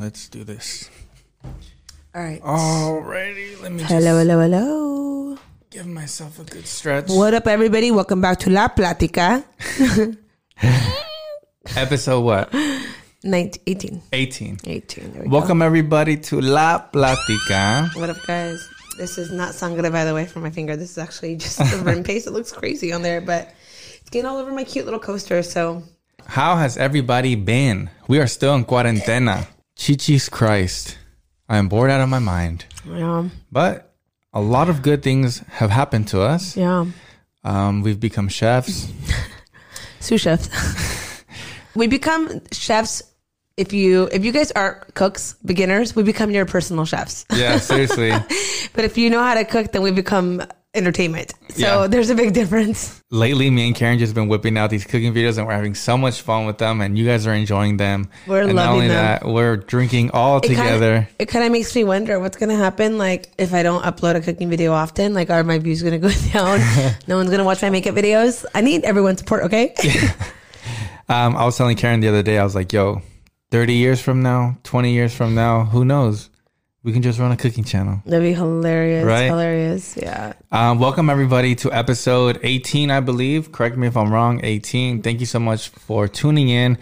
let's do this. All right. Alrighty, let me just Hello, hello, hello. give myself a good stretch. What up, everybody? Welcome back to La Platica. Episode what? 19, 18. 18. 18. There we Welcome everybody to La Platica. What up, guys? This is not sangre, by the way, from my finger. This is actually just the rim paste. It looks crazy on there, but it's getting all over my cute little coaster. So, How has everybody been? We are still in cuarentena. Chichis Christ. I am bored out of my mind. yeah. But a lot of good things have happened to us. Yeah. Um, we've become chefs. Sous chefs. we become chefs. If you if you guys aren't cooks, beginners, we become your personal chefs. Yeah, seriously. But if you know how to cook, then we become entertainment. So Yeah. there's a big difference. Lately, me and Karen just been whipping out these cooking videos, and we're having so much fun with them. And you guys are enjoying them. We're and not loving only them. that, we're drinking all It kinda- together. it kind of makes me wonder what's going to happen. Like if I don't upload a cooking video often, like are my views going to go down? no one's going to watch my makeup videos. I need everyone's support. Okay. Um, I was telling Karen the other day, I was like, "Yo, thirty years from now, twenty years from now, who knows? We can just run a cooking channel." That'd be hilarious. Right? Hilarious. Yeah. Um, welcome everybody to episode 18, I believe. Correct me if I'm wrong. 18. Thank you so much for tuning in.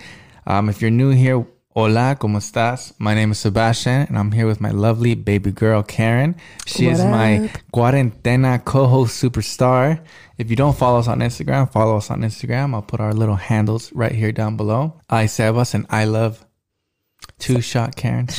Um, if you're new here, hola, ¿cómo estás? My name is Sebastian, and I'm here with my lovely baby girl, Karen. She What is my up? cuarentena co-host superstar. If you don't follow us on Instagram, follow us on Instagram. I'll put our little handles right here down below. I Sebas and I love Two Shot Karen. Is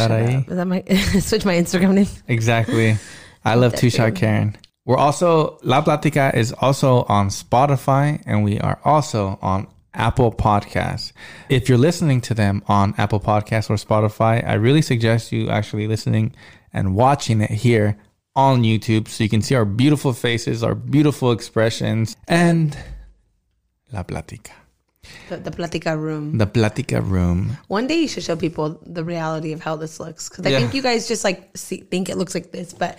that my switch my Instagram name? Exactly. I love Two Shot Karen. We're also La Platica is also on Spotify and we are also on Apple Podcasts. If you're listening to them on Apple Podcasts or Spotify, I really suggest you actually listening and watching it here on YouTube so you can see our beautiful faces, our beautiful expressions, and La Platica. The, the Platica room. The Platica room. One day you should show people the reality of how this looks because I Yeah. think you guys just like see, think it looks like this, but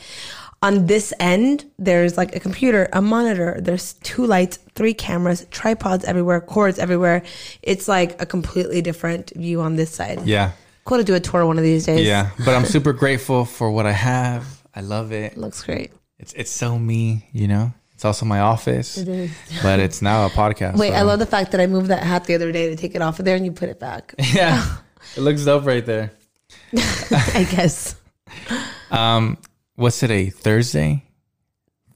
on this end there's like a computer, a monitor, there's two lights, three cameras, tripods everywhere, cords everywhere. It's like a completely different view on this side. Yeah. Cool to do a tour one of these days. Yeah. But I'm super grateful for what I have. I love it. looks great. It's it's so me, you know. It's also my office, is. but it's now a podcast. Wait, so- I love the fact that I moved that hat the other day to take it off of there and you put it back. Yeah, it looks dope right there. I guess. Um, what's today? Thursday.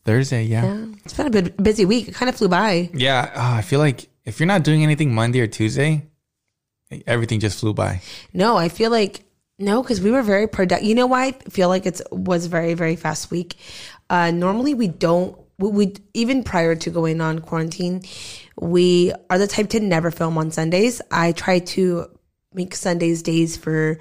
Thursday, yeah. Yeah. It's been a bit busy week. It kind of flew by. Yeah, oh, I feel like if you're not doing anything Monday or Tuesday, everything just flew by. No, I feel like no, because we were very productive. You know why I feel like it was very very fast week. Uh, normally we don't. We, we even prior to going on quarantine, we are the type to never film on Sundays. I try to make Sundays days for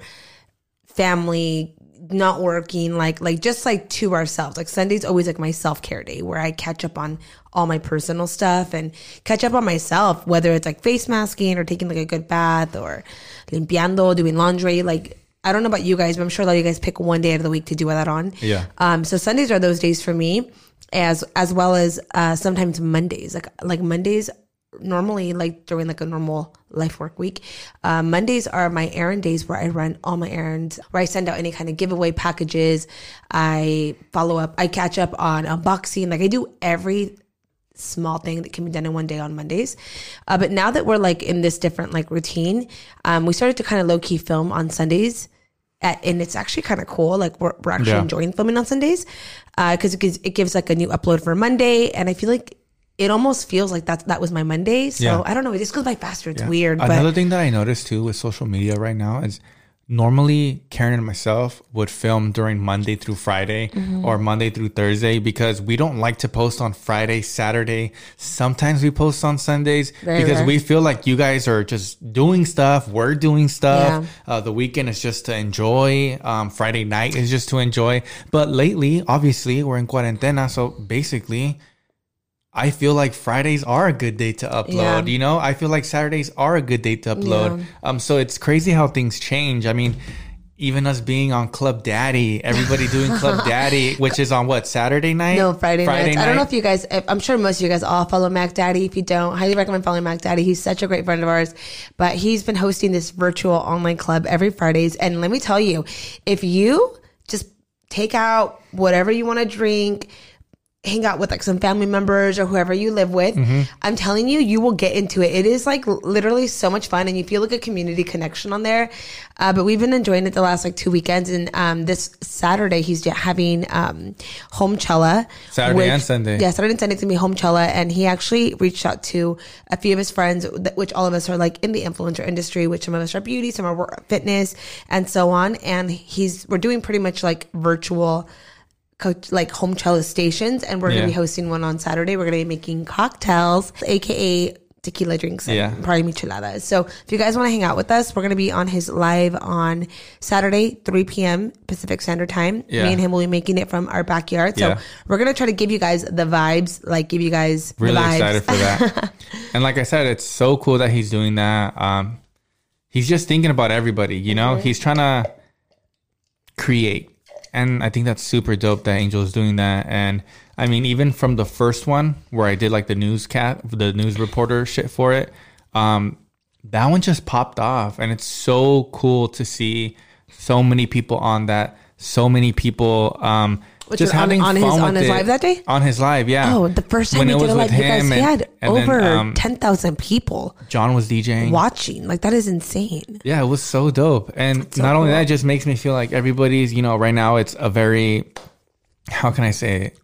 family not working like like just like to ourselves like sunday's always like my self-care day where i catch up on all my personal stuff and catch up on myself whether it's like face masking or taking like a good bath or limpiando doing laundry like i don't know about you guys but i'm sure a lot of you guys pick one day out of the week to do that on Yeah. um so sundays are those days for me as as well as uh sometimes mondays like like mondays normally like during like a normal life work week uh, mondays are my errand days where i run all my errands where i send out any kind of giveaway packages. I follow up i catch up on unboxing. Like i do every small thing that can be done in one day on mondays. Uh, but now that we're like in this different like routine um, we started to kind of low-key film on sundays at, and it's actually kind of cool. Like we're, we're actually Yeah. enjoying filming on Sundays uh, because it gives it gives like a new upload for Monday, and I feel like it almost feels like that that was my Monday. So Yeah. I don't know. It just goes by faster. It's Yeah. weird, Another but thing that I noticed too with social media right now is normally Karen and myself would film during Monday through Friday Mm-hmm. or Monday through Thursday because we don't like to post on Friday, Saturday. Sometimes we post on Sundays Very because rare. we feel like you guys are just doing stuff. We're doing stuff. Yeah. Uh, the weekend is just to enjoy. Um, Friday night is just to enjoy. But lately, obviously, we're in cuarentena. So basically, I feel like Fridays are a good day to upload. Yeah. You know, I feel like Saturdays are a good day to upload. Um, so it's crazy how things change. I mean, even us being on Club Daddy, everybody doing Club Daddy, which is on what Saturday night? No, Friday, nights. I don't know if you guys, if, I'm sure most of you guys all follow Mac Daddy. If you don't, highly recommend following Mac Daddy. He's such a great friend of ours. But he's been hosting this virtual online club every Fridays. And let me tell you, if you just take out whatever you want to drink, hang out with like some family members or whoever you live with, mm-hmm. I'm telling you, you will get into it. It is like literally so much fun and you feel like a community connection on there. Uh, but we've been enjoying it the last like two weekends. And um, this Saturday, he's having um, Homechella. Saturday which, and Sunday. Yeah, Saturday and Sunday to be Homechella. And he actually reached out to a few of his friends, which all of us are like in the influencer industry, which some of us are beauty, some are fitness, and so on. And he's, we're doing pretty much like virtual like home cellist stations and we're yeah. gonna be hosting one on Saturday. We're gonna be making cocktails, aka tequila drinks and yeah. probably micheladas. So if you guys want to hang out with us, we're going to be on his live on Saturday, 3 p.m. Pacific Standard Time. Yeah. Me and him will be making it from our backyard. So yeah. we're going to try to give you guys the vibes, like give you guys really excited for that. and like I said, it's so cool that he's doing that. Um, he's just thinking about everybody, you know, mm-hmm. he's trying to create and I think that's super dope that Angel is doing that. And I mean, even from the first one where I did like the news cat, the news reporter shit for it, um, that one just popped off, and it's so cool to see so many people on that. So many people um, which just having on, on his on his live that day. On his live, yeah. Oh, the first time when he did a live, guys, he had over um, ten thousand people. John was DJing, watching. Like that is insane. Yeah, it was so dope, and so not cool. only that, it just makes me feel like everybody's. You know, right now it's a very, how can I say it?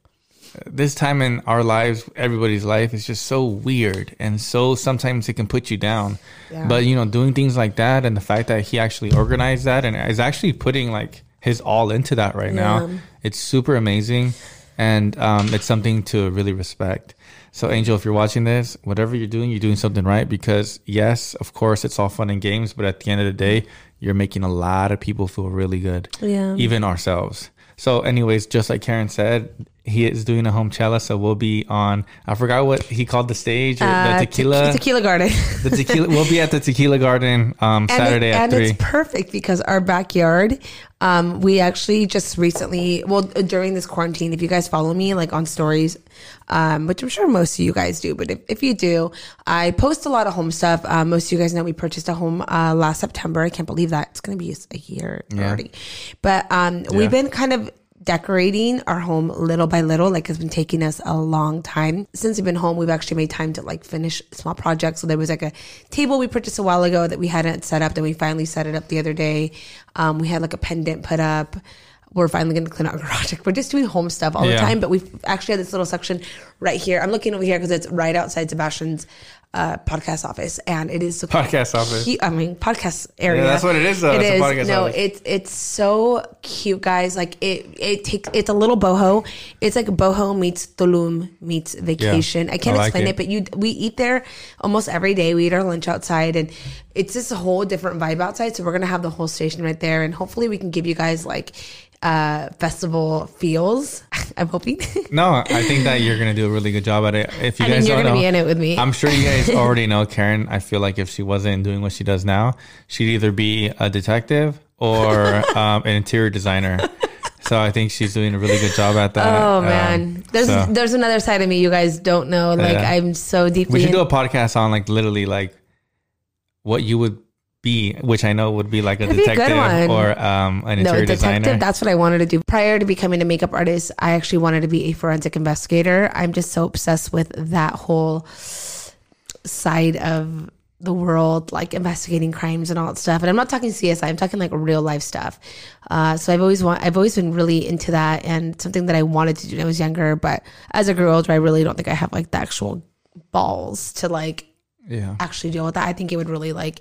This time in our lives, everybody's life is just so weird, and so sometimes it can put you down. Yeah. But you know, doing things like that, and the fact that he actually organized that, and is actually putting like his all into that right yeah. now. It's super amazing, and um, it's something to really respect. So, Angel, if you're watching this, whatever you're doing, you're doing something right because, yes, of course, it's all fun and games, but at the end of the day, you're making a lot of people feel really good. Yeah. Even ourselves. So, anyways, just like Karen said, he is doing a Homechella, so we'll be on. I forgot what he called the stage. Uh, the tequila te- tequila garden. the tequila. We'll be at the tequila garden um, Saturday it, at and three. And it's perfect because our backyard. Um, we actually just recently, well, during this quarantine, if you guys follow me like on stories, um, which I'm sure most of you guys do, but if, if you do, I post a lot of home stuff. Uh, most of you guys know we purchased a home uh, last September. I can't believe that it's going to be a year yeah. already. But um, yeah. we've been kind of decorating our home little by little like it's been taking us a long time since we've been home we've actually made time to like finish small projects so there was like a table we purchased a while ago that we hadn't set up then we finally set it up the other day um, we had like a pendant put up we're finally going to clean out our garage. We're just doing home stuff all yeah. the time, but we've actually had this little section right here. I'm looking over here because it's right outside Sebastian's uh, podcast office, and it is podcast office. Cute, I mean, podcast area. Yeah, that's what it is. Though. It it's is. no, office. it's it's so cute, guys. Like it it takes. It's a little boho. It's like boho meets Tulum meets vacation. Yeah, I can't I like explain it. it, but you we eat there almost every day. We eat our lunch outside, and it's just a whole different vibe outside. So we're gonna have the whole station right there, and hopefully we can give you guys like uh, festival feels. I'm hoping. no, I think that you're gonna do a really good job at it. If you I guys mean, you're gonna know, be in it with me. I'm sure you guys already know Karen. I feel like if she wasn't doing what she does now, she'd either be a detective or um, an interior designer. So I think she's doing a really good job at that. Oh man, um, there's so. there's another side of me you guys don't know. Like yeah. I'm so deeply. We should in- do a podcast on like literally like what you would be, which I know would be like a That'd detective a or um, an no, interior detective, designer. That's what I wanted to do. Prior to becoming a makeup artist, I actually wanted to be a forensic investigator. I'm just so obsessed with that whole side of the world, like investigating crimes and all that stuff. And I'm not talking CSI. I'm talking like real life stuff. Uh, so I've always want, I've always been really into that and something that I wanted to do when I was younger. But as I grew older, I really don't think I have like the actual balls to like yeah actually deal with that. I think it would really like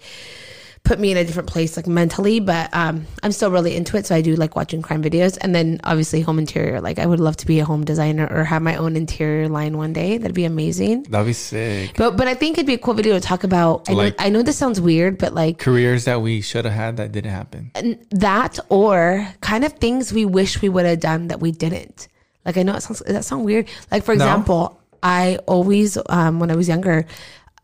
put me in a different place like mentally but um, i'm still really into it so i do like watching crime videos. And then obviously home interior. Like i would love to be a home designer or have my own interior line one day. That'd be amazing. That'd be sick. But but i think it'd be a cool video to talk about. I, like, know, I know this sounds weird but like careers that we should have had that didn't happen. That or kind of things we wish we would have done that we didn't. Like i know it sounds that sound weird? Like for example no. I always, um, when I was younger,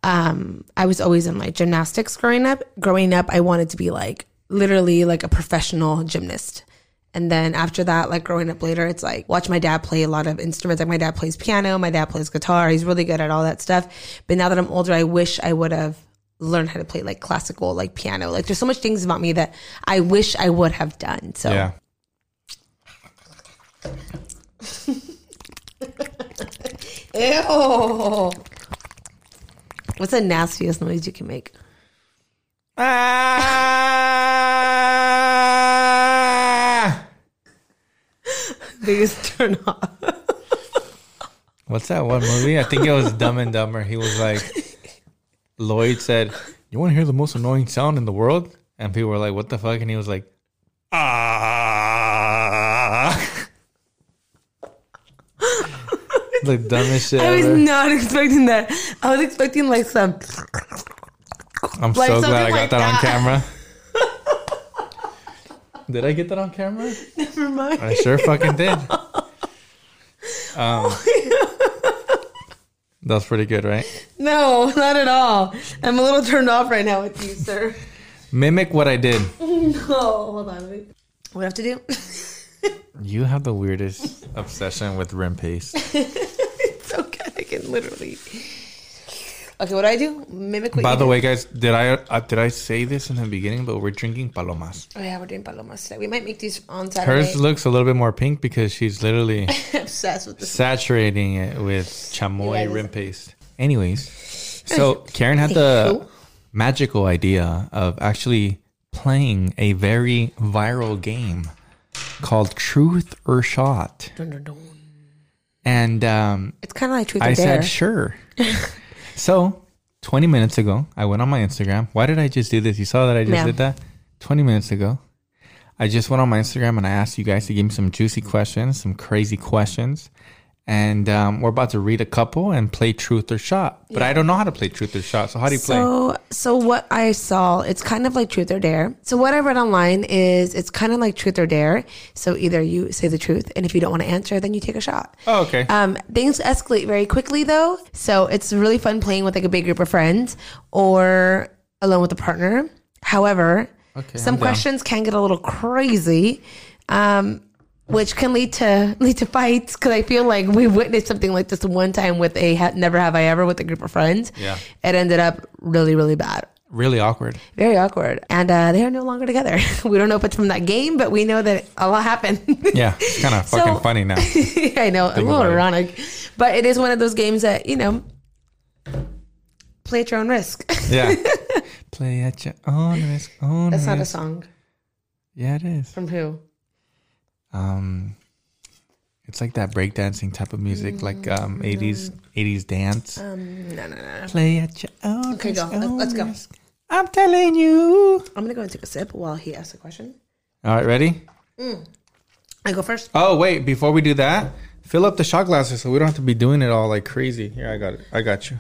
um, I was always in like gymnastics growing up. Growing up, I wanted to be like literally like a professional gymnast. And then after that, like growing up later, it's like watch my dad play a lot of instruments. Like my dad plays piano, my dad plays guitar. He's really good at all that stuff. But now that I'm older, I wish I would have learned how to play like classical, like piano. Like there's so much things about me that I wish I would have done. So Yeah. Ew. What's the nastiest noise you can make? Ah! Biggest turn off. What's that one movie? I think it was Dumb and Dumber. He was like, Lloyd said, "You want to hear the most annoying sound in the world?" And people were like, "What the fuck?" And he was like, "Ah." The dumbest shit I was ever. not expecting that. I was expecting like some. I'm like so glad I got like that, on camera. did I get that on camera? Never mind. I sure fucking did. Um, that was pretty good, right? No, not at all. I'm a little turned off right now with you, sir. Mimic what I did. No, hold on. Wait. What do I have to do? You have the weirdest obsession with rim paste. it's so good. I can literally. Okay, what do I do? Mimic what By you the do? way, guys, did I uh, did I say this in the beginning? But we're drinking palomas. Oh yeah, we're doing palomas today. We might make these on Saturday. Hers looks a little bit more pink because she's literally obsessed with this. saturating it with chamoy rim paste. Anyways, so Karen had the magical idea of actually playing a very viral game called Truth or Shot, Dun, dun, dun. And um, It's kind of like truth or I dare. said sure. so 20 minutes ago, I went on my Instagram. Why did I just do this? You saw that I just Yeah. did that? 20 minutes ago. I just went on my Instagram and I asked you guys to give me some juicy questions, some crazy questions. And um, we're about to read a couple and play truth or shot. But I don't know how to play truth or shot. So how do you play? So, so what I saw, it's kind of like truth or dare. So what I read online is it's kind of like truth or dare. So either you say the truth, and if you don't want to answer, then you take a shot. Oh, okay. Um, things escalate very quickly though, so it's really fun playing with like a big group of friends or alone with a partner. However, Okay, some questions can get a little crazy. Um, which can lead to lead to fights because I feel like we witnessed something like this one time with a ha- never have I ever with a group of friends. Yeah. it ended up really really bad, really awkward. very awkward, and uh, they are no longer together. we don't know if it's from that game, but we know that a lot happened. Yeah. It's kind of fucking So- funny now. I know, a little about it. ironic, but it is one of those games that you know play at your own risk. Yeah. play at your own risk. Own That's not a song Yeah, it is. from who? Um it's like that breakdancing type of music like um 80s 80s dance Um, no, no, no. play at your own Okay, go. Let's, own let's go. risk. i'm telling you I'm gonna go and take a sip while he asks a question. all right ready I go first. oh wait before we do that fill up the shot glasses so we don't have to be doing it all like crazy here i got it i got you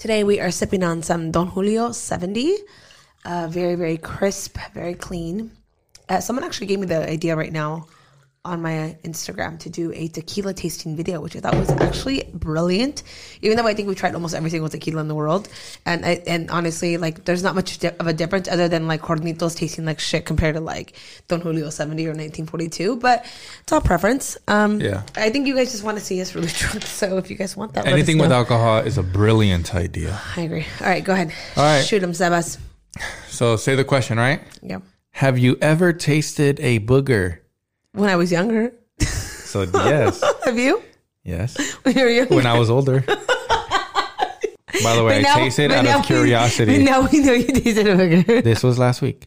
Today we are sipping on some Don Julio 70. Uh, very, very crisp, very clean. Uh, someone actually gave me the idea right now on my Instagram to do a tequila tasting video, which I thought was actually brilliant. Even though I think we tried almost every single tequila in the world, and I, and honestly, like there's not much of a difference other than like Hornitos tasting like shit compared to like Don Julio 70 or 1942. But it's all preference. Um, Yeah. I think you guys just want to see us really drunk. So if you guys want that, anything with alcohol is a brilliant idea I agree. All right, go ahead. All right. Shoot him, Sebas. so say the question right Yeah. Have you ever tasted a booger When I was younger. so yes Have you? yes When you were younger? when i was older by the way i now- tasted out of curiosity but now we know you tasted a booger. This was last week.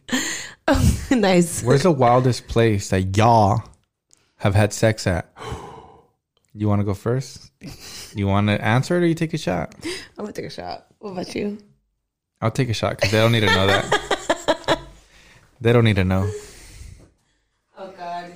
nice. Where's the wildest place that y'all have had sex at? You want to go first? You want to answer it or you take a shot? I'm gonna take a shot. What about you? I'll take a shot because they don't need to know that. They don't need to know. Oh God.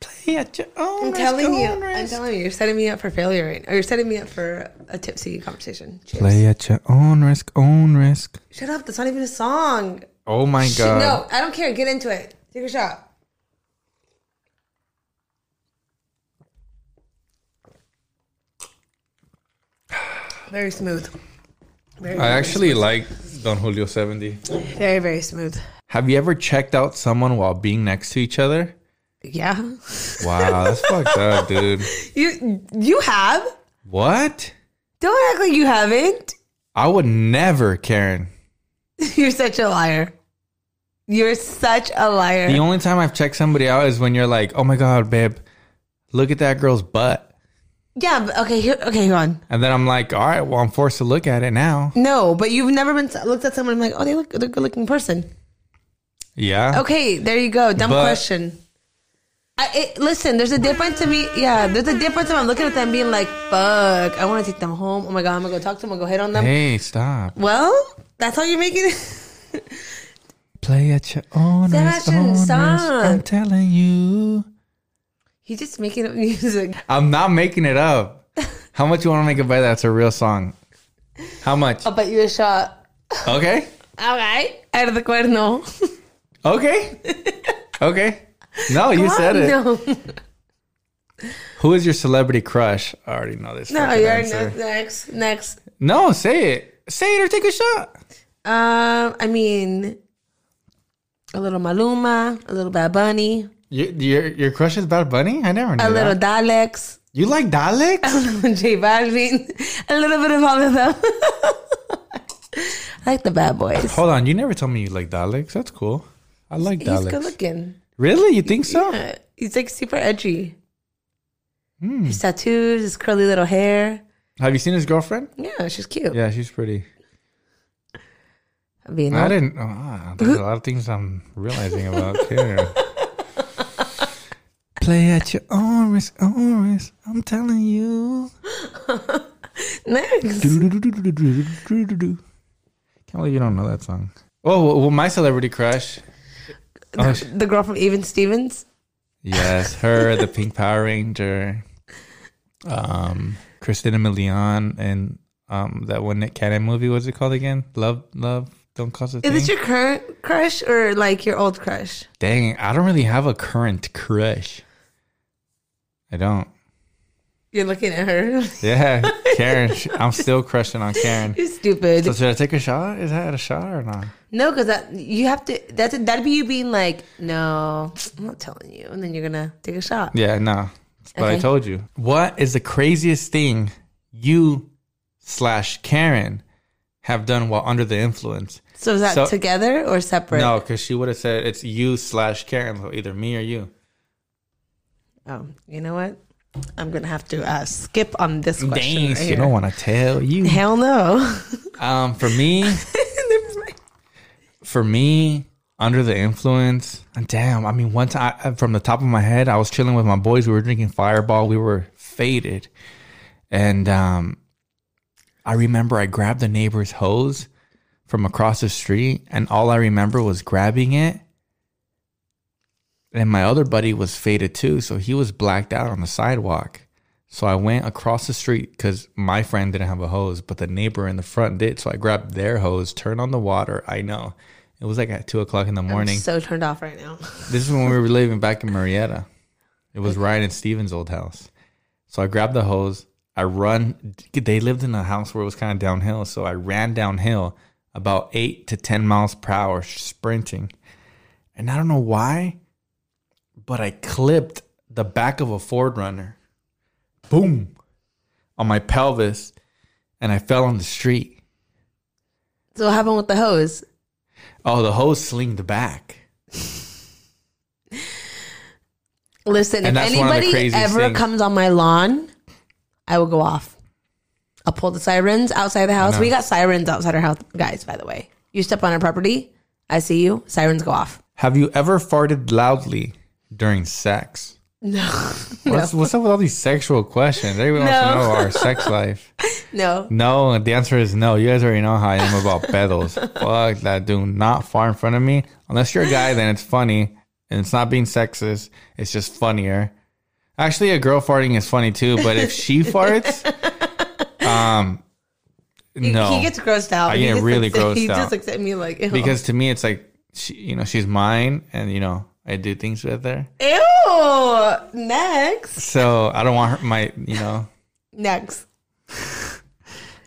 Play at your own I'm telling you. I'm telling you, you're setting me up for failure right now. Or you're setting me up for a tipsy conversation. Cheers. Play at your own risk, own risk. Shut up. That's not even a song. Oh my Shit, god. No, I don't care. Get into it. Take a shot. Very smooth. Very, I very actually like Don Julio 70. Very, very smooth. Have you ever checked out someone while being next to each other? Yeah. Wow, that's fucked up, dude. You you have? What? Don't act like you haven't. I would never, Karen. You're such a liar. You're such a liar. The only time I've checked somebody out is when you're like, "Oh my god, babe, look at that girl's butt," yeah, but okay, here okay, hold on. and then I'm like, "All right, well, I'm forced to look at it now." No, but you've never been looked at someone and like, oh, they look they're a good looking person. Yeah. Okay, there you go. Dumb But- question. I, it, listen, there's a difference to me. Yeah, there's a difference if I'm looking at them being like, fuck, I want to take them home. Oh my God, I'm going to go talk to them. I'm going to go hit on them. Hey, stop. Well, that's how you make it. Play at your own risk. I'm telling you. He's just making up music. I'm not making it up. How much you want to make it by that's a real song? How much? I'll bet you a shot. Okay. All right. Out of the cuerno. Okay. Okay. No, you said it. No, Who is your celebrity crush? I already know this. no, you're answer. next. Next. No, say it. Say it or take a shot. Um, I mean, a little Maluma, a little Bad Bunny, Your your, your crush is Bad Bunny? I never knew a little that. Dalex, You like Dalex? J Balvin, a little bit of all of them. I like the bad boys. Hold on, you never told me you like Dalex. That's cool. I like that. He's good looking. Really? You think so? Yeah, he's like super edgy. Hmm. His tattoos, his curly little hair. Have you seen his girlfriend? Yeah, she's cute. Yeah, she's pretty. I mean, I didn't. Oh, ah, there's a lot of things I'm realizing about here. Play at your own risk, own risk. I'm telling you. next. Can't believe you don't know that song. Oh, well, well, my celebrity crush. Oh, sh- The girl from Even Stevens. yes, her, the Pink Power Ranger, um, Christina Milian, and um, that one Nick Cannon movie. What's it called again? Love, love, don't cost a Is thing. this your current crush or like your old crush? Dang, I don't really have a current crush. I don't. You're looking at her. Yeah, Karen. I'm still crushing on Karen. You're stupid. So should I take a shot? Is that a shot or not? No, because that you have to. That's that'd be you being like, no, I'm not telling you, and then you're gonna take a shot. Yeah, no. But I told you. What is the craziest thing you slash Karen have done while under the influence? So is that So- together or separate? No, because she would have said it's you slash Karen, so either me or you. Oh, you know what? I'm gonna have to uh, skip on this question. Dang, right you don't want to tell you. Hell no. Um, for me, for me, under the influence, damn. I mean, one time from the top of my head, I was chilling with my boys. We were drinking Fireball. We were faded, and um, I remember I grabbed the neighbor's hose from across the street, and all I remember was grabbing it. And my other buddy was faded too, so he was blacked out on the sidewalk. So I went across the street because my friend didn't have a hose, but the neighbor in the front did. So I grabbed their hose, turned on the water. I know. It was like at two o'clock in the morning. I'm so turned off right now. This is when we were living back in Marietta. It was Ryan and Steven's old house. So I grabbed the hose. I run. They lived in a house where it was kind of downhill. So I ran downhill about eight to 10 miles per hour sprinting. And I don't know why, but I clipped the back of a 4Runner. Boom. On my pelvis. And I fell on the street. So what happened with the hose? Oh, the hose slinged back. Listen, And if that's one of the anybody ever things. comes on my lawn, I will go off. I'll pull the sirens outside the house. We got sirens outside our house, guys. By the way, you step on our property, I see you. Sirens go off. Have you ever farted loudly during sex? No, What's, what's up with all these sexual questions? Everyone wants to know our sex life. no. No, the answer is no. You guys already know how I am about pedos. Fuck that. Do not fart in front of me. Unless you're a guy, then it's funny. And it's not being sexist. It's just funnier. Actually, a girl farting is funny too. But if she farts, um, no. He gets grossed out. I He get just really grossed He out. just looks at me like, ew. because to me, it's like, she, you know, she's mine. And, you know, I do things with her. ew. Next, So I don't want her, my, you know, next.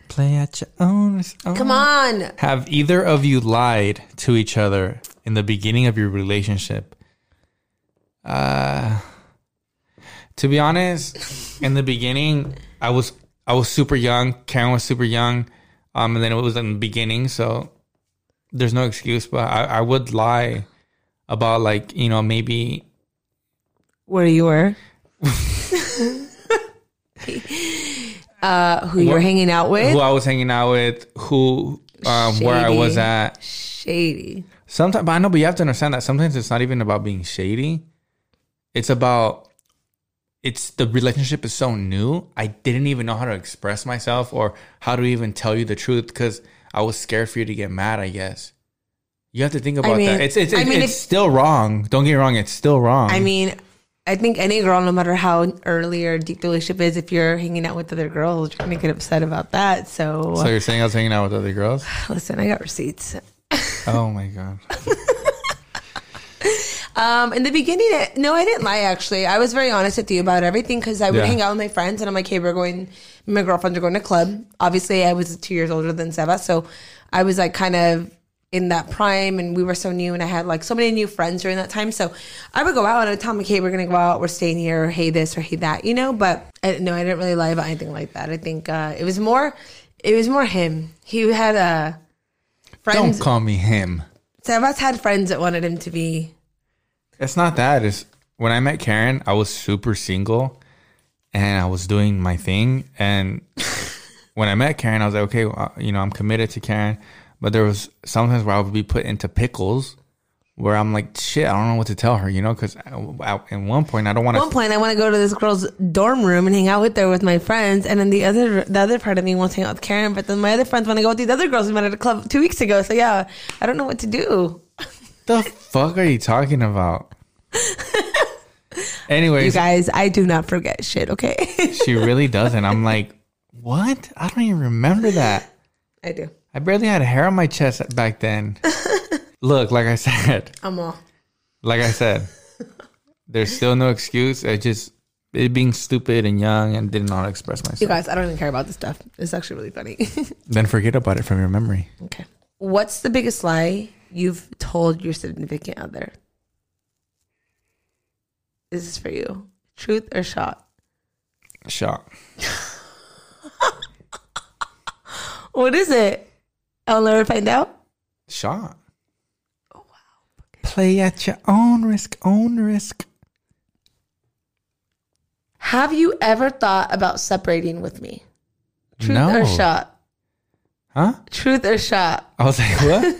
play at your own. risk, own Come on. Have either of you lied to each other in the beginning of your relationship? Uh, to be honest, in the beginning, I was I was super young. Karen was super young, um, and then it was in the beginning, so there's no excuse. But I, I would lie about like you know maybe Where you were? uh, who you were hanging out with? who I was hanging out with, who um, where I was at. Shady. Sometimes, but I know, but you have to understand that sometimes it's not even about being shady. It's about it's the relationship is so new. I didn't even know how to express myself or how to even tell you the truth because I was scared for you to get mad. I guess you have to think about mean- that. It's it's, I mean, it's if- still wrong. Don't get me wrong. It's still wrong. I mean, I think any girl, no matter how early or deep the relationship is, if you're hanging out with other girls, you're gonna get upset about that. So, so you're saying I was hanging out with other girls? listen, I got receipts. Oh my god. Um, in the beginning, no, I didn't lie. Actually, I was very honest with you about everything because I would Yeah. hang out with my friends, and I'm like, "Hey, we're going." My girlfriends are going to club. Obviously, I was two years older than Seba, so I was like kind of in that prime, and we were so new, and I had like so many new friends during that time. So I would go out and I'd tell them, "Hey, we're gonna go out. We're staying here. Or, hey, this or hey that," you know. But I, no, I didn't really lie about anything like that. I think uh, it was more, it was more him. He had a friends. Don't call me him. Sebas had friends that wanted him to be It's not that. It's when I met Karen, I was super single and I was doing my thing. And when I met Karen, I was like, okay, well, you know, I'm committed to Karen. But there was sometimes where I would be put into pickles where I'm like, shit, I don't know what to tell her, you know, because at one point I don't want At one to. point, I want to go to this girl's dorm room and hang out with her with my friends, and then the other the other part of me wants to hang out with Karen, but then my other friends want to go with these other girls we met at a club two weeks ago. So yeah, I don't know what to do. The fuck are you talking about? Anyways, you guys, I do not forget shit. Okay, she really doesn't. I'm like, what? I don't even remember that. I do. I barely had hair on my chest back then. Look, like I said, I'm all. like I said, there's still no excuse. I just it being stupid and young and how to express myself. You guys, I don't even care about this stuff. It's actually really funny. Then forget about it from your memory. okay. What's the biggest lie you've told your significant other? This is for you. Truth or shot? Shot. What is it? I'll never find out. Shot. Oh wow. Play at your own risk, own risk. Have you ever thought about separating with me? Truth no. or shot? Huh? Truth or shot? I was like, what?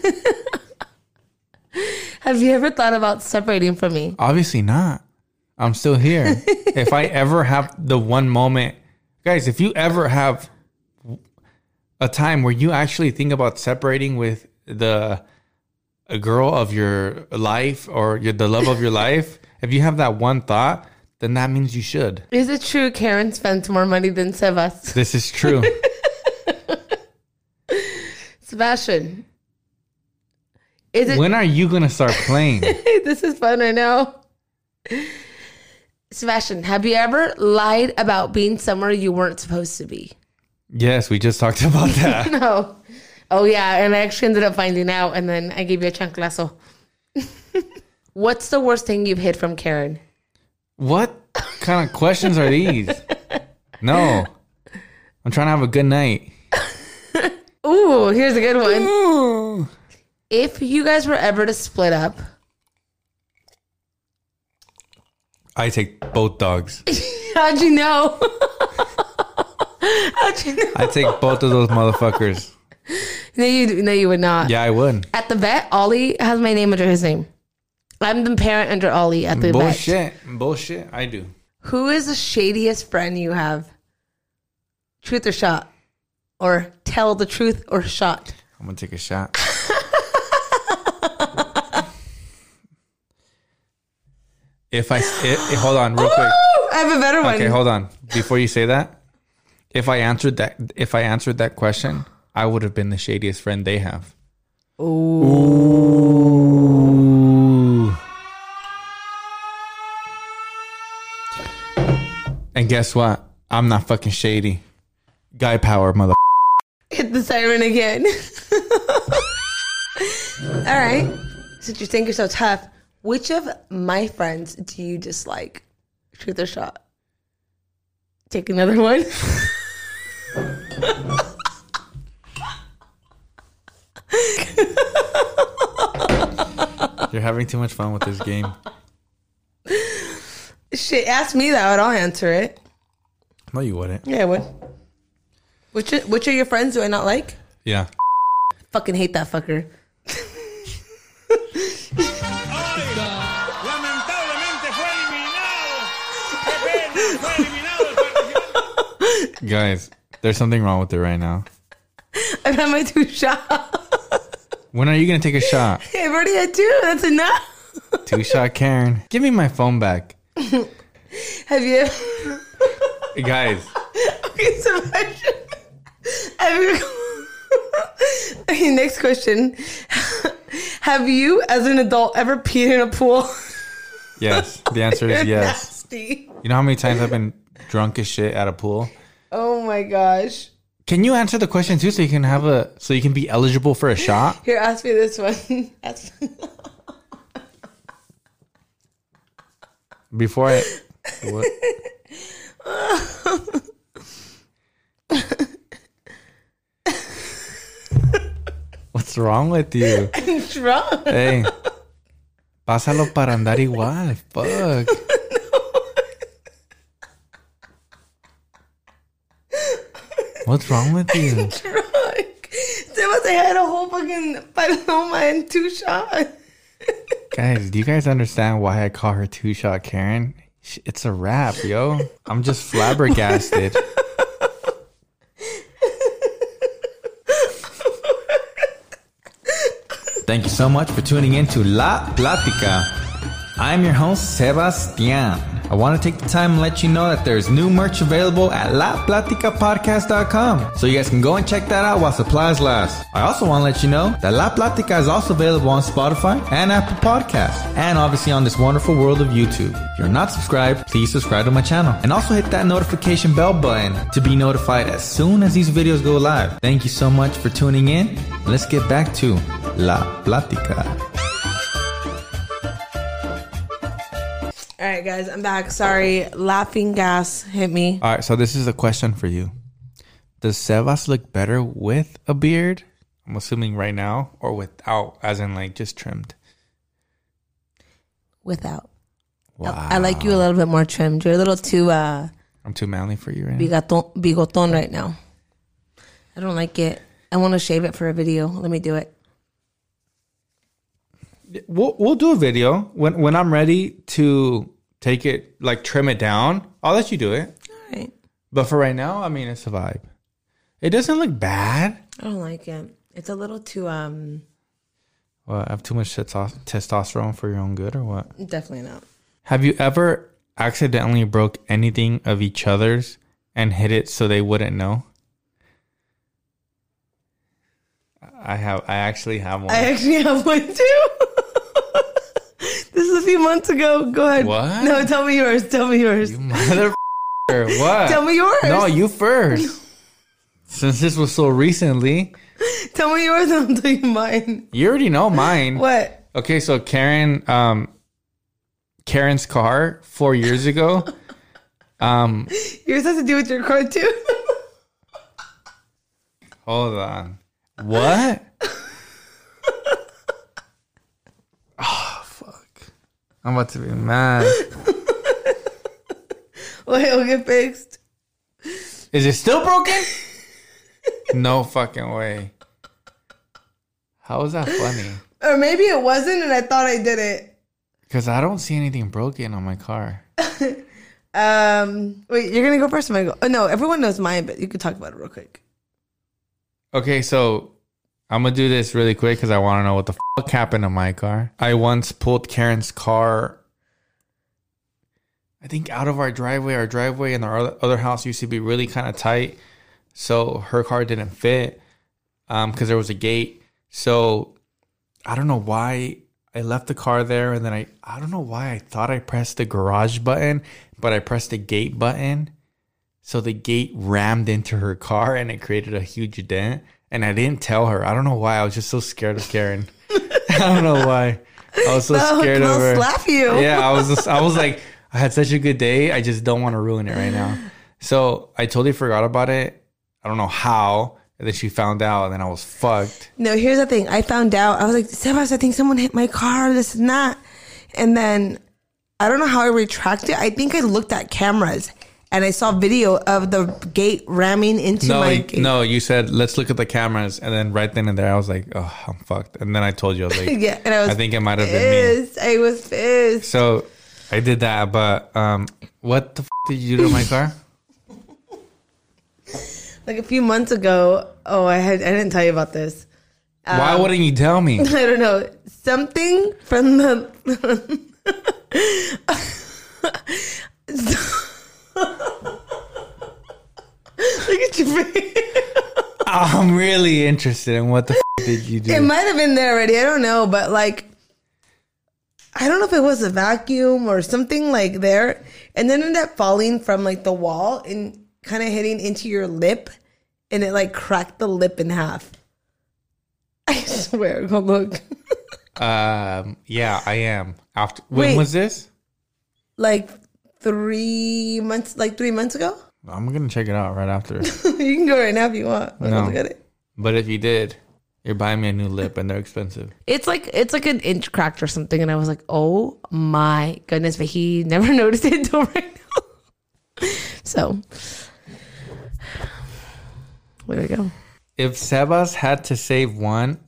Have you ever thought about separating from me? Obviously not. I'm still here. if I ever have the one moment, guys, if you ever have a time where you actually think about separating with the a girl of your life or your, the love of your life, if you have that one thought, then that means you should. Is it true Karen spends more money than Sebas? This is true. Sebastian. Is it when are you gonna start playing? this is fun, I know. Sebastian, have you ever lied about being somewhere you weren't supposed to be? Yes, we just talked about that. No. Oh yeah, and I actually ended up finding out and then I gave you a chanclazo. What's the worst thing you've hid from Karen? What kind of questions are these? No. I'm trying to have a good night. Ooh, here's a good one. If you guys were ever to split up, I take both dogs. how'd you know? How'd you know? I take both of those motherfuckers. No, you no, you would not. Yeah, I would. At the vet, Ollie has my name under his name. I'm the parent under Ollie at the vet. Bullshit. Bullshit. I do. Who is the shadiest friend you have? Truth or shot? Or tell the truth or shot? I'm gonna take a shot. if I i- i- hold on real quick. I have a better one. Okay, hold on. Before you say that, if I answered that, if I answered that question, I would have been the shadiest friend they have. Ooh. And guess what? I'm not fucking shady. Guy power, mother. Hit the siren again. All right. since you think you're so tough, which of my friends do you dislike? Shoot their shot. Take another one. You're having too much fun with this game. Shit, ask me that, I'll answer it. No, you wouldn't. Yeah, I would. Which which of your friends do I not like? Yeah. Fucking hate that fucker. Lamentablemente fue eliminado. Qué pena, fue eliminado el participante. Guys, there's something wrong with it right now. I've had my two shots. When are you gonna take a shot? I've already had two. That's enough. Two shot Karen. Give me my phone back. Have you? Guys, Okay, so imagine- Have you? okay, next question. Have you, as an adult, ever peed in a pool? yes. The answer is yes. Nasty. You know how many times I've been drunk as shit at a pool? My gosh. Can you answer the question too so you can have a so you can be eligible for a shot? Here, ask me this one. Ask- Before I what? What's wrong with you? I'm drunk. Hey. Pásalo para andar igual. Fuck. What's wrong with you? drunk. There was I had a whole fucking paloma and two shots. Guys, do you guys understand why I call her two shot Karen? It's a wrap, yo. I'm just flabbergasted. Thank you so much for tuning in to La Platica. I'm your host, Sebastian. I want to take the time and let you know that there's new merch available at LaPlaticaPodcast.com. So you guys can go and check that out while supplies last. I also want to let you know that La Platica is also available on Spotify and Apple Podcasts, and obviously on this wonderful world of YouTube. If you're not subscribed, please subscribe to my channel. And also hit that notification bell button to be notified as soon as these videos go live. Thank you so much for tuning in. Let's get back to La Platica. All right, guys, I'm back. Sorry, laughing gas hit me. All right, so this is a question for you. Does Sebas look better with a beard? I'm assuming right now, or without, as in like just trimmed. Without. Wow, I like you a little bit more trimmed. You're a little too uh I'm too manly for you right now. bigoton, bigoton right now. I don't like it. I want to shave it for a video. Let me do it. We'll we'll do a video when when I'm ready to take it like trim it down. I'll let you do it. All right. But for right now, I mean, it's a vibe. It doesn't look bad. I don't like it. It's a little too um Well, I have too much testosterone for your own good, or what? definitely not. Have you ever accidentally broke anything of each other's and hid it so they wouldn't know? I have. I actually have one. I actually have one too. This is a few months ago. Go ahead. What? No, tell me yours. Tell me yours. you mother. what? Tell me yours. No, you first. Since this was so recently, Tell me yours and I'll tell you mine. you already know mine. What? Okay, so Karen, um, Karen's car four years ago. um, Yours has to do with your car too. hold on. What? oh fuck! I'm about to be mad. Wait, it'll get fixed. Is it still broken? no fucking way. How is that funny? Or maybe it wasn't and I thought I did it. Because I don't see anything broken on my car. Um wait, you're gonna go first or am I go? Oh no, everyone knows mine, but you could talk about it real quick. Okay, so I'm gonna do this really quick because I want to know what the fuck happened to my car. I once pulled Karen's car. I think out of our driveway. Our driveway and our other- house used to be really kind of tight, so her car didn't fit um because there was a gate. So I don't know why I left the car there, and then I I don't know why I thought I pressed the garage button, but I pressed the gate button. So the gate rammed into her car and it created a huge dent. And I didn't tell her. I don't know why. I was just so scared of Karen. I don't know why. I was so scared of her. slap you. Yeah, I was. Just, I was like, I had such a good day. I just don't want to ruin it right now. So I totally forgot about it. I don't know how. And then she found out, and then I was fucked. No, here's the thing. I found out. I was like, Sebas, I think someone hit my car. This and that. And then I don't know how I retracted. I think I looked at cameras and I saw video of the gate ramming into No, my gate. no, you said let's look at the cameras, and then right then and there, I was like, oh, I'm fucked. And then I told you, I was like, Yeah, and I was. I think it might have been me. I was pissed. So I did that, but um, what the f- did you do to my car? Like a few months ago. Oh, I had. I didn't tell you about this. Why wouldn't you tell me? I don't know. Something from the. Look at your face. I'm really interested in what the f- did you do? It might have been there already. I don't know, but like, I don't know if it was a vacuum or something like there, and then ended up falling from like the wall and kind of hitting into your lip, and it like cracked the lip in half. I swear, go look. Um, yeah, I am. After when Wait. was this? like three months, like three months ago. I'm gonna check it out right after. you can go right now if you want. Like, No. Look at it. but if you did, you're buying me a new lip, and they're expensive. It's like it's like an inch cracked or something, and I was like, "Oh my goodness!" But he never noticed it until right now. so there we go. If Sebas had to save one,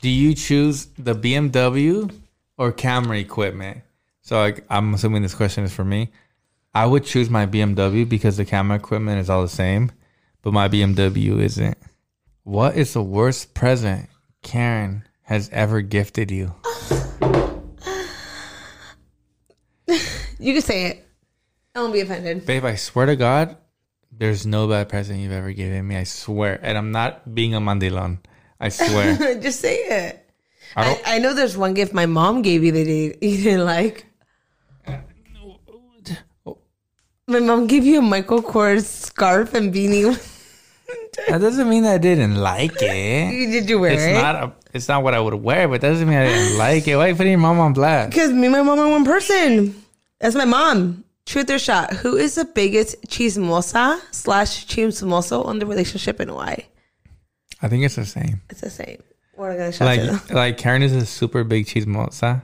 do you choose the BMW or camera equipment? So like, I'm assuming this question is for me. I would choose my BMW because the camera equipment is all the same, but my BMW isn't. What is the worst present Karen has ever gifted you? You can say it. I won't be offended. Babe, I swear to God, there's no bad present you've ever given me. I swear. And I'm not being a mandilon. I swear. Just say it. I I, I know there's one gift my mom gave you that you didn't like. My mom gave you a Michael Kors scarf and beanie. that doesn't mean I didn't like it. Did you wear It's it? not a, it's not what I would wear, but that doesn't mean I didn't like it. Why are you putting your mom on blast? Because me and my mom are one person. That's my mom. Truth or shot. Who is the biggest chismosa slash chismoso on the relationship and why? I think it's the same. It's the same. We're gonna shot. Like like Karen is a super big chismosa,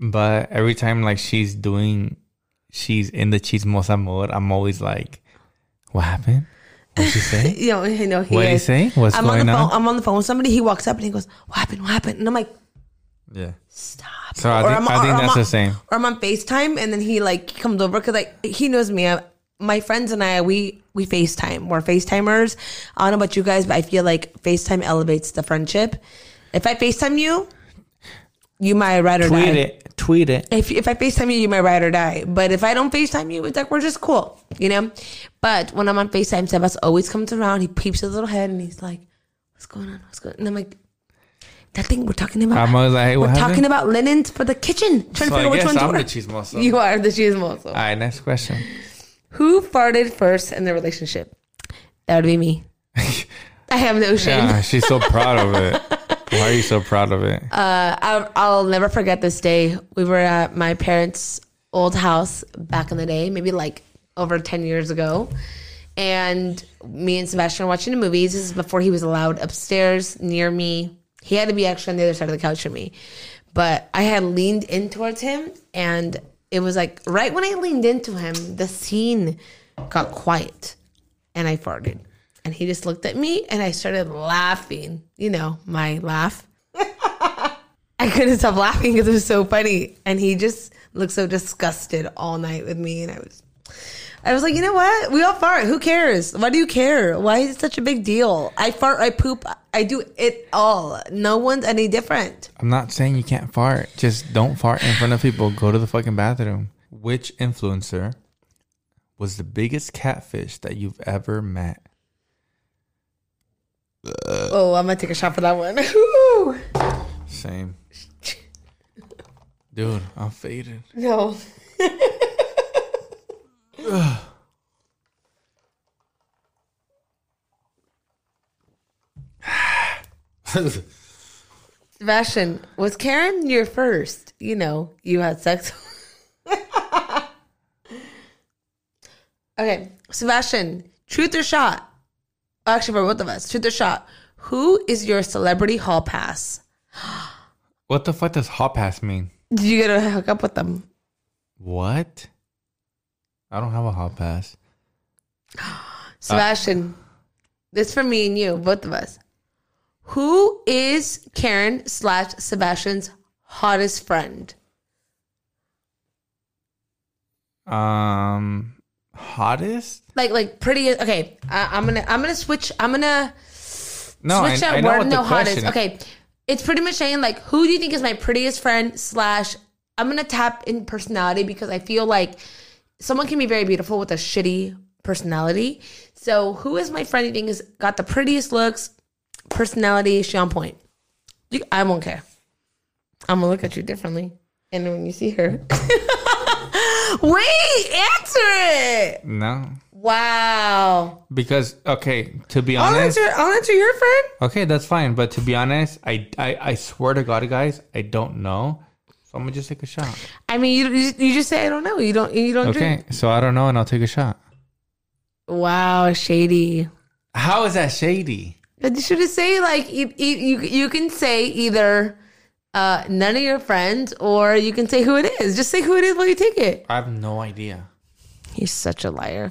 but every time like she's doing, she's in the chismosa mode. I'm always like, what happened? What she say? You know, you know he What did he say? What's I'm on the going phone. on? I'm on the phone with somebody. He walks up and he goes, "What happened? What happened?" And I'm like, Yeah. "Stop." So I think, I'm, I think that's on- the same. Or I'm on Facetime and then he like comes over because like he knows me. I, my friends and I we we Facetime. We're Facetimers. I don't know about you guys, but I feel like Facetime elevates the friendship. If I Facetime you, you might ride or Tweet die. it. Tweet it. If if I FaceTime you, you might ride or die. But if I don't FaceTime you, it's like we're just cool, you know. But when I'm on FaceTime, Sebas always comes around. He peeps his little head and he's like, "What's going on? What's going?" on? And I'm like, "That thing we're talking about." I'm always like, hey, what we're happened? talking about linens for the kitchen. Trying So to figure I out which one's I'm the chismoso. You are the chismoso. All right, next question. Who farted first in the relationship? That would be me. I have no shame. Yeah, she's so proud of it. Why are you so proud of it? Uh, I, I'll never forget this day. We were at my parents' old house back in the day, maybe like over 10 years ago. And me and Sebastian were watching the movies. This is before he was allowed upstairs near me. He had to be actually on the other side of the couch from me. But I had leaned in towards him, and it was like right when I leaned into him, the scene got quiet and I farted. And he just looked at me and I started laughing. You know, my laugh. I couldn't stop laughing because it was so funny. And he just looked so disgusted all night with me. And I was, I was like, you know what? We all fart. Who cares? Why do you care? Why is it such a big deal? I fart, I poop, I do it all. No one's any different. I'm not saying you can't fart. Just don't fart in front of people. Go to the fucking bathroom. Which influencer was the biggest catfish that you've ever met? Uh, oh, I'm gonna take a shot for that one. Same. Dude, I'm faded. no. Sebastian, was Karen your first? You know, you had sex. okay, Sebastian, truth or shot? Actually, for both of us, shoot or shot. Who is your celebrity hall pass? What the fuck does hall pass mean? Did you get to hook up with them? What? I don't have a hall pass. Sebastian, this for me and you, both of us. Who is Karen slash Sebastian's hottest friend? Um, hottest? Like, like prettiest. Okay, I, I'm gonna, I'm gonna switch. I'm gonna No, I, switch I that know word. No, hottest. is. Okay, it's pretty much saying like, who do you think is my prettiest friend slash? I'm gonna tap in personality because I feel like someone can be very beautiful with a shitty personality. So, who is my friend you think has got the prettiest looks, personality, she on point? You, I won't care. I'm gonna look at you differently, and when you see her, wait, answer it. No, Wow. because okay, to be I'll honest, answer. I'll answer your friend. okay, that's fine. But to be honest, I, I, I swear to God, guys, I don't know. So I'm gonna just take a shot. I mean, you you, you just say I don't know. You don't you don't drink. Okay, so I don't know, and I'll take a shot. Wow, shady. How is that shady? But you should just say like you you you, you can say either uh, none of your friends or you can say who it is. Just say who it is while you take it. I have no idea. He's such a liar.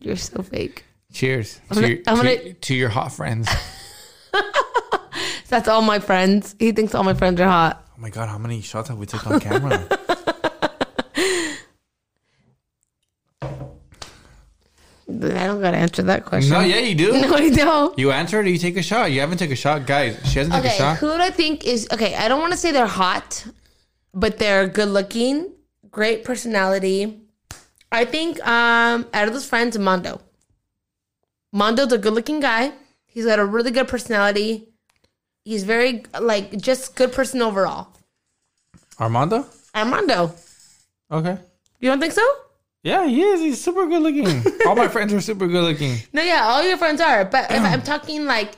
You're so fake. Cheers gonna- to, your, I'm to, gonna- to your hot friends. That's all my friends. He thinks all my friends are hot. Oh my god, how many shots have we taken on camera? I don't gotta answer that question. no, yeah, you do. No, I don't. You answer it or you take a shot. You haven't taken a shot, guys. She hasn't taken a shot. who do I think is okay? I don't want to say they're hot, but they're good looking, great personality. I think um out of those friends, Mondo. Mondo's a good looking guy. He's got a really good personality. He's very like just good person overall. Armando? Armando, Okay. you don't think so? Yeah, he is. He's super good looking. All my friends are super good looking. No, yeah, all your friends are. But if I'm talking like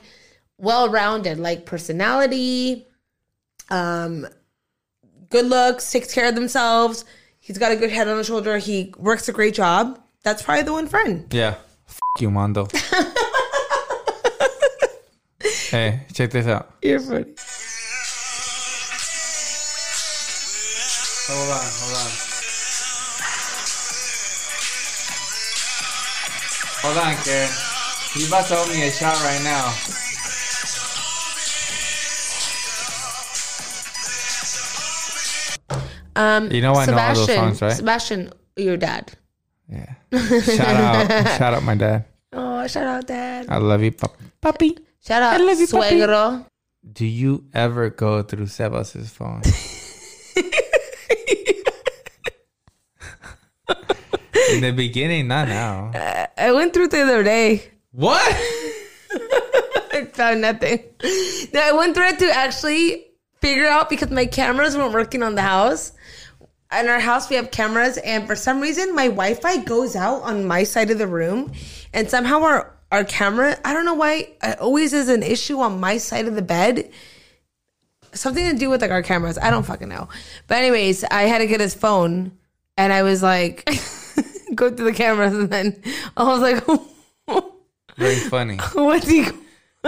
well rounded, like personality, um, good looks, takes care of themselves. He's got a good head on his shoulder. He works a great job. That's probably the one friend. Yeah. F you, Mondo. hey, check this out. You're funny. Hold on, hold on. Hold on, Karen. You about to owe me a shot right now. Um, You know I know all those songs, right? Sebastian, your dad. Yeah. Shout out. shout out my dad. Oh, shout out dad. I love you, pap- puppy. Shout out I love you, puppy. Do you ever go through Sebas's phone? In the beginning, not now. I went through it the other day. What? I found nothing. No, I went through it to actually figure out because my cameras weren't working on the house. In our house, we have cameras, and for some reason, my Wi-Fi goes out on my side of the room, and somehow our our camera, I don't know why, it always is an issue on my side of the bed. Something to do with like our cameras. I don't fucking know. But anyways, I had to get his phone, and I was like, go through the cameras, and then I was like. Very funny. what's he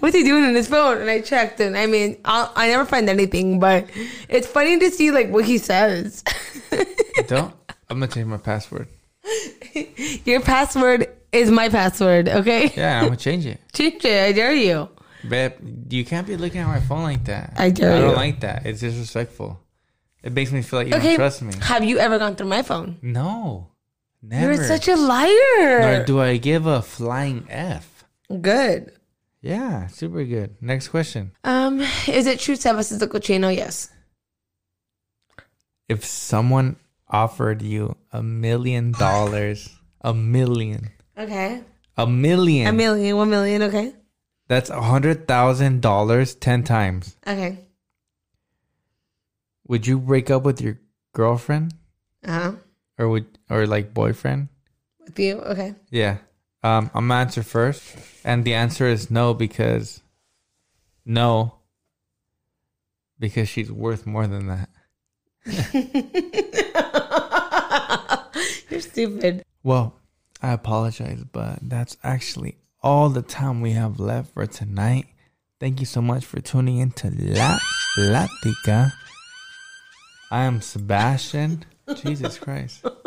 what's he doing in his phone and i checked and i mean I'll, i never find anything but it's funny to see like what he says Don't. I'm gonna change my password. your password is my password okay Yeah, I'm gonna change it. change it i dare you Babe, you can't be looking at my phone like that. I dare I don't like that. It's disrespectful. It makes me feel like you okay don't trust me. have you ever gone through my phone No, never. you're such a liar. Nor do I give a flying f. good. Yeah, super good. Next question. um is it true sebas is a cochino yes. If someone offered you a million dollars, a million, okay. A million, a million one million okay. That's a hundred thousand dollars ten times. okay. Would you break up with your girlfriend? Uh-huh or would or like boyfriend? with you okay Yeah. Um, I'm gonna answer first, and the answer is no because No. Because she's worth more than that. You're stupid. Well, I apologize, but that's actually all the time we have left for tonight. Thank you so much for tuning in to La Platica. I am Sebastian. Jesus Christ. I'm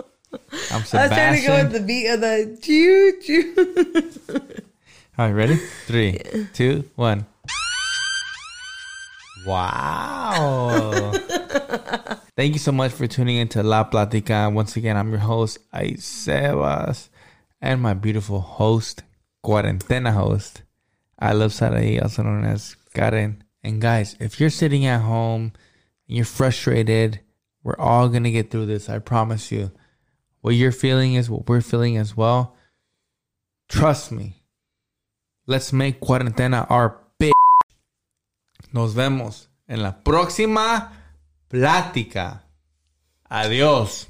I was trying to go with the beat of the choo choo. All right, ready? Three, two, one. Wow. Thank you so much for tuning in to La Platica. Once again, I'm your host, Aisebas, and my beautiful host, Cuarentena host. I love Sarahi, also known as Karen. And guys, if you're sitting at home and you're frustrated, we're all going to get through this. I promise you. What you're feeling is what we're feeling as well. Trust me. Let's make cuarentena our bitch. Nos vemos en la próxima plática. Adiós.